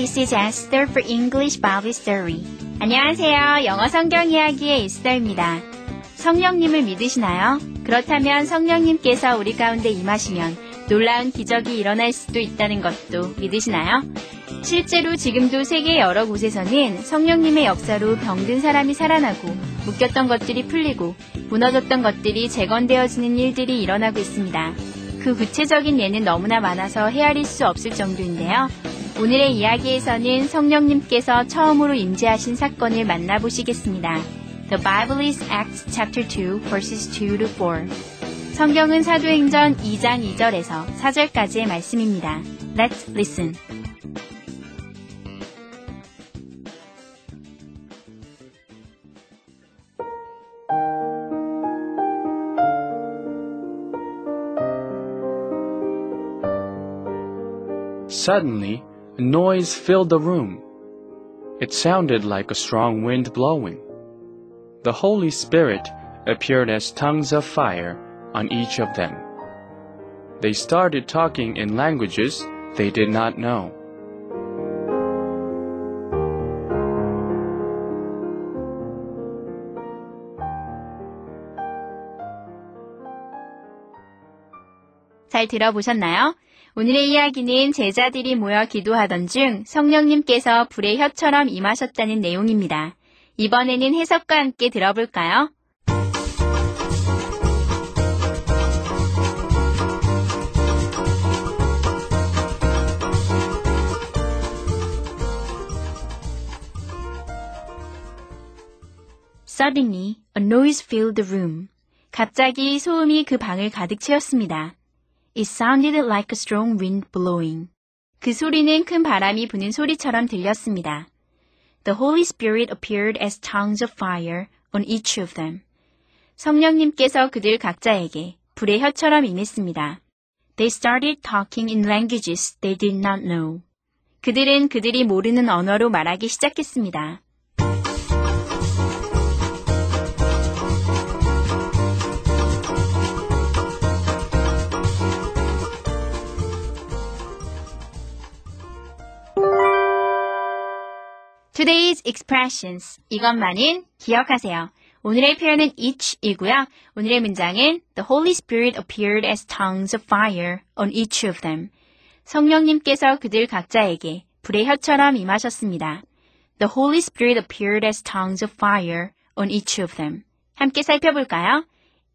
This is Esther for English Bible Story. 안녕하세요. 영어 성경 이야기의 에스더입니다. 성령님을 믿으시나요? 그렇다면 성령님께서 우리 가운데 임하시면 놀라운 기적이 일어날 수도 있다는 것도 믿으시나요? 실제로 지금도 세계 여러 곳에서는 성령님의 역사로 병든 사람이 살아나고 묶였던 것들이 풀리고 무너졌던 것들이 재건되어지는 일들이 일어나고 있습니다. 그 구체적인 예는 너무나 많아서 헤아릴 수 없을 정도인데요. 오늘의 이야기에서는 성령님께서 처음으로 임재하신 사건을 만나보시겠습니다. The Bible is Acts chapter 2 verses 2 to 4. 성경은 사도행전 2장 2절에서 4절까지의 말씀입니다. Let's listen. noise filled the room. It sounded like a strong wind blowing. The Holy Spirit appeared as tongues of fire on each of them. They started talking in languages they did not know. 잘 들어보셨나요? 오늘의 이야기는 제자들이 모여 기도하던 중 성령님께서 불의 혀처럼 임하셨다는 내용입니다. 이번에는 해석과 함께 들어볼까요? Suddenly, a noise filled the room. 갑자기 소음이 그 방을 가득 채웠습니다. It sounded like a strong wind blowing. 그 소리는 큰 바람이 부는 소리처럼 들렸습니다. The Holy Spirit appeared as tongues of fire on each of them. 성령님께서 그들 각자에게 불의 혀처럼 임했습니다. They started talking in languages they did not know. 그들은 그들이 모르는 언어로 말하기 시작했습니다. Today's expressions. 이것만은 기억하세요. 오늘의 표현은 each이고요. 오늘의 문장은 The Holy Spirit appeared as tongues of fire on each of them. 성령님께서 그들 각자에게 불의 혀처럼 임하셨습니다. The Holy Spirit appeared as tongues of fire on each of them. 함께 살펴볼까요?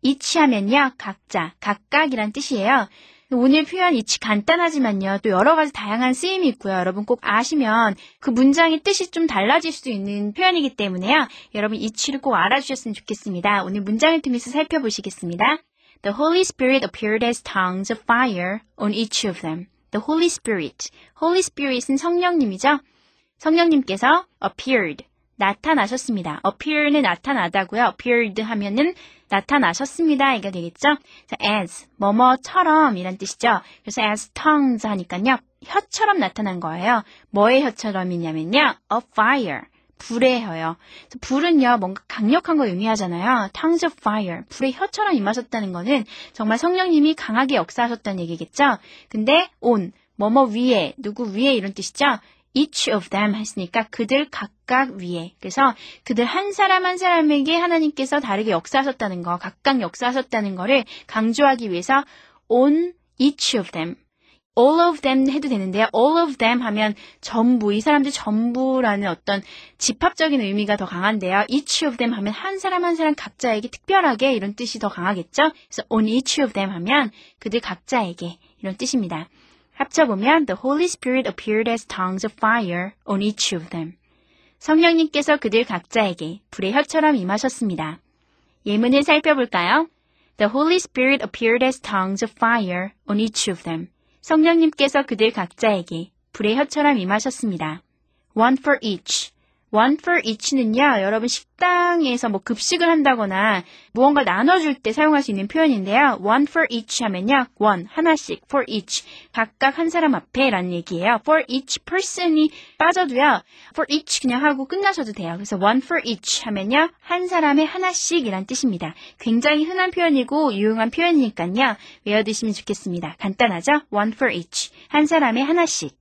each 하면요. 각자, 각각이란 뜻이에요. 오늘 표현 이치 간단하지만요. 또 여러 가지 다양한 쓰임이 있고요. 여러분 꼭 아시면 그 문장의 뜻이 좀 달라질 수도 있는 표현이기 때문에요. 여러분 이치를 꼭 알아주셨으면 좋겠습니다. 오늘 문장을 통해서 살펴보시겠습니다. The Holy Spirit appeared as tongues of fire on each of them. The Holy Spirit. Holy Spirit은 성령님이죠. 성령님께서 appeared. 나타나셨습니다. appear는 나타나다고요. appeared 하면은 나타나셨습니다. 이게 되겠죠? 자, as, 뭐뭐처럼 이란 뜻이죠. 그래서 as tongues 하니까요. 혀처럼 나타난 거예요. 뭐의 혀처럼이냐면요. a fire. 불의 혀요. 불은요, 뭔가 강력한 걸 의미하잖아요. tongues of fire. 불의 혀처럼 임하셨다는 거는 정말 성령님이 강하게 역사하셨다는 얘기겠죠? 근데 on, 뭐뭐 위에, 누구 위에 이런 뜻이죠? Each of them 했으니까 그들 각각 위에. 그래서 그들 한 사람 한 사람에게 하나님께서 다르게 역사하셨다는 거, 각각 역사하셨다는 거를 강조하기 위해서 on each of them. all of them 해도 되는데요. all of them 하면 전부, 이 사람들 전부라는 어떤 집합적인 의미가 더 강한데요. each of them 하면 한 사람 한 사람 각자에게 특별하게 이런 뜻이 더 강하겠죠. 그래서 on each of them 하면 그들 각자에게 이런 뜻입니다. 합쳐보면 The Holy Spirit appeared as tongues of fire on each of them. 성령님께서 그들 각자에게 불의 혀처럼 임하셨습니다. 예문을 살펴볼까요? The Holy Spirit appeared as tongues of fire on each of them. 성령님께서 그들 각자에게 불의 혀처럼 임하셨습니다. One for each. One for each는요, 여러분 식당에서 뭐 급식을 한다거나 무언가 나눠줄 때 사용할 수 있는 표현인데요. One for each 하면요, one, 하나씩, for each, 각각 한 사람 앞에 라는 얘기예요. For each person이 빠져도요, for each 그냥 하고 끝나셔도 돼요. 그래서 one for each 하면요, 한 사람에 하나씩 이란 뜻입니다. 굉장히 흔한 표현이고 유용한 표현이니까요, 외워두시면 좋겠습니다. 간단하죠? One for each. 한 사람에 하나씩.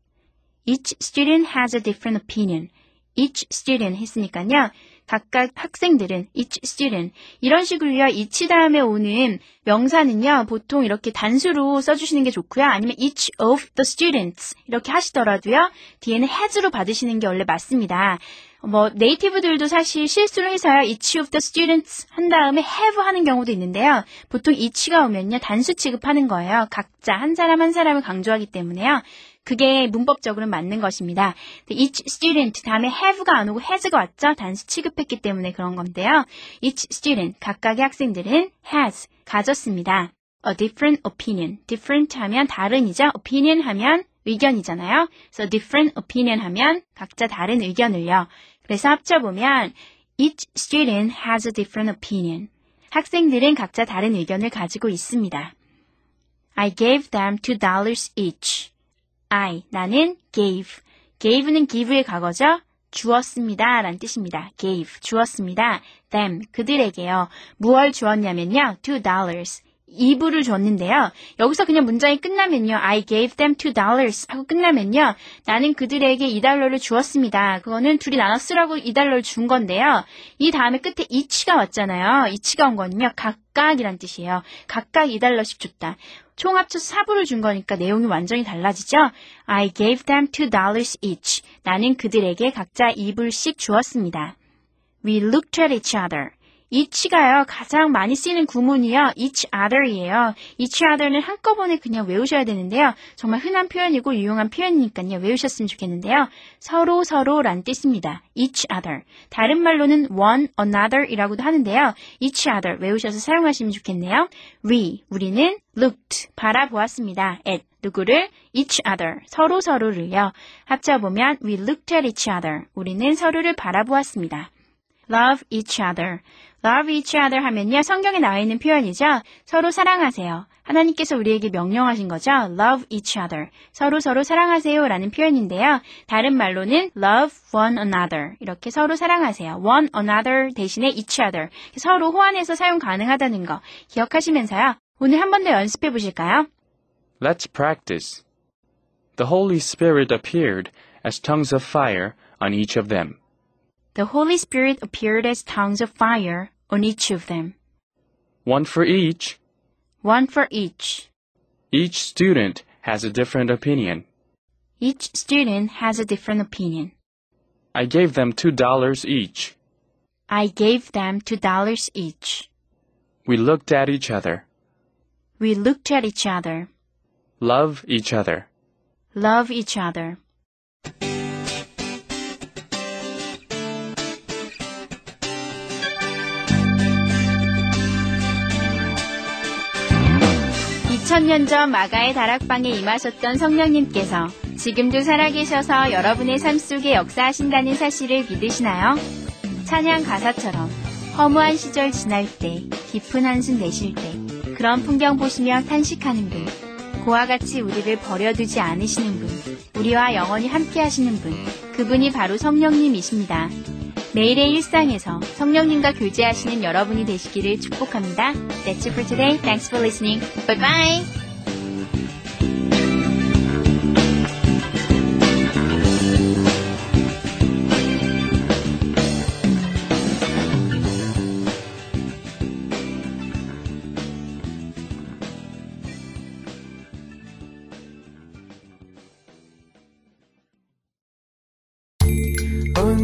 Each student has a different opinion. Each student 했으니까요. 각각 학생들은 each student 이런 식으로요. each 다음에 오는 명사는요. 보통 이렇게 단수로 써주시는 게 좋고요. 아니면 each of the students 이렇게 하시더라도요. 뒤에는 has로 받으시는 게 원래 맞습니다. 뭐 네이티브들도 사실 실수를 해서요. each of the students 한 다음에 have 하는 경우도 있는데요. 보통 each가 오면요. 단수 취급하는 거예요. 각자 한 사람 한 사람을 강조하기 때문에요. 그게 문법적으로는 맞는 것입니다. each student 다음에 have가 안 오고 has가 왔죠? 단수 취급했기 때문에 그런 건데요. each student 각각의 학생들은 has 가졌습니다. a different opinion. different 하면 다른이죠. opinion 하면 의견이잖아요. 그래서 different opinion 하면 각자 다른 의견을요. 그래서 합쳐보면 each student has a different opinion. 학생들은 각자 다른 의견을 가지고 있습니다. I gave them two dollars each. I, 나는 gave. gave는 give의 과거죠? 주었습니다. 라는 뜻입니다. gave, 주었습니다. them, 그들에게요. 무얼 주었냐면요. two dollars. 2불을 줬는데요. 여기서 그냥 문장이 끝나면요. I gave them two dollars 하고 끝나면요. 나는 그들에게 2달러를 주었습니다. 그거는 둘이 나눠 쓰라고 2달러를 준 건데요. 이 다음에 끝에 each가 왔잖아요. each가 온 거는요. 각각이란 뜻이에요. 각각 2달러씩 줬다. 총 합쳐서 4불을 준 거니까 내용이 완전히 달라지죠? I gave them two dollars each. 나는 그들에게 각자 2불씩 주었습니다. We looked at each other. Each가요, 가장 많이 쓰이는 구문이요, each other이에요. each other는 한꺼번에 그냥 외우셔야 되는데요. 정말 흔한 표현이고 유용한 표현이니까요, 외우셨으면 좋겠는데요. 서로 서로란 뜻입니다. each other. 다른 말로는 one another 이라고도 하는데요. each other 외우셔서 사용하시면 좋겠네요. we, 우리는 looked, 바라보았습니다. at, 누구를? each other, 서로 서로를요. 합쳐 보면 we looked at each other. 우리는 서로를 바라보았습니다. love each other. Love each other 하면요. 성경에 나와 있는 표현이죠. 서로 사랑하세요. 하나님께서 우리에게 명령하신 거죠. love each other. 서로 서로 사랑하세요 라는 표현인데요. 다른 말로는 love one another. 이렇게 서로 사랑하세요. one another 대신에 each other. 서로 호환해서 사용 가능하다는 거 기억하시면서요. 오늘 한 번 더 연습해 보실까요? Let's practice. The Holy Spirit appeared as tongues of fire on each of them. The Holy Spirit appeared as tongues of fire on each of them. One for each. One for each. Each student has a different opinion. Each student has a different opinion. I gave them two dollars each. I gave them two dollars each. We looked at each other. We looked at each other. Love each other. Love each other. (2000년) 전 마가의 다락방에 임하셨던 성령님께서 지금도 살아계셔서 여러분의 삶 속에 역사하신다는 사실을 믿으시나요? 찬양 가사처럼 허무한 시절 지날 때, 깊은 한숨 내쉴 때, 그런 풍경 보시며 탄식하는 분, 고와 같이 우리를 버려두지 않으시는 분, 우리와 영원히 함께 하시는 분, 그분이 바로 성령님이십니다. 매일의 일상에서 성령님과 교제하시는 여러분이 되시기를 축복합니다. That's it for today. Thanks for listening. Bye bye!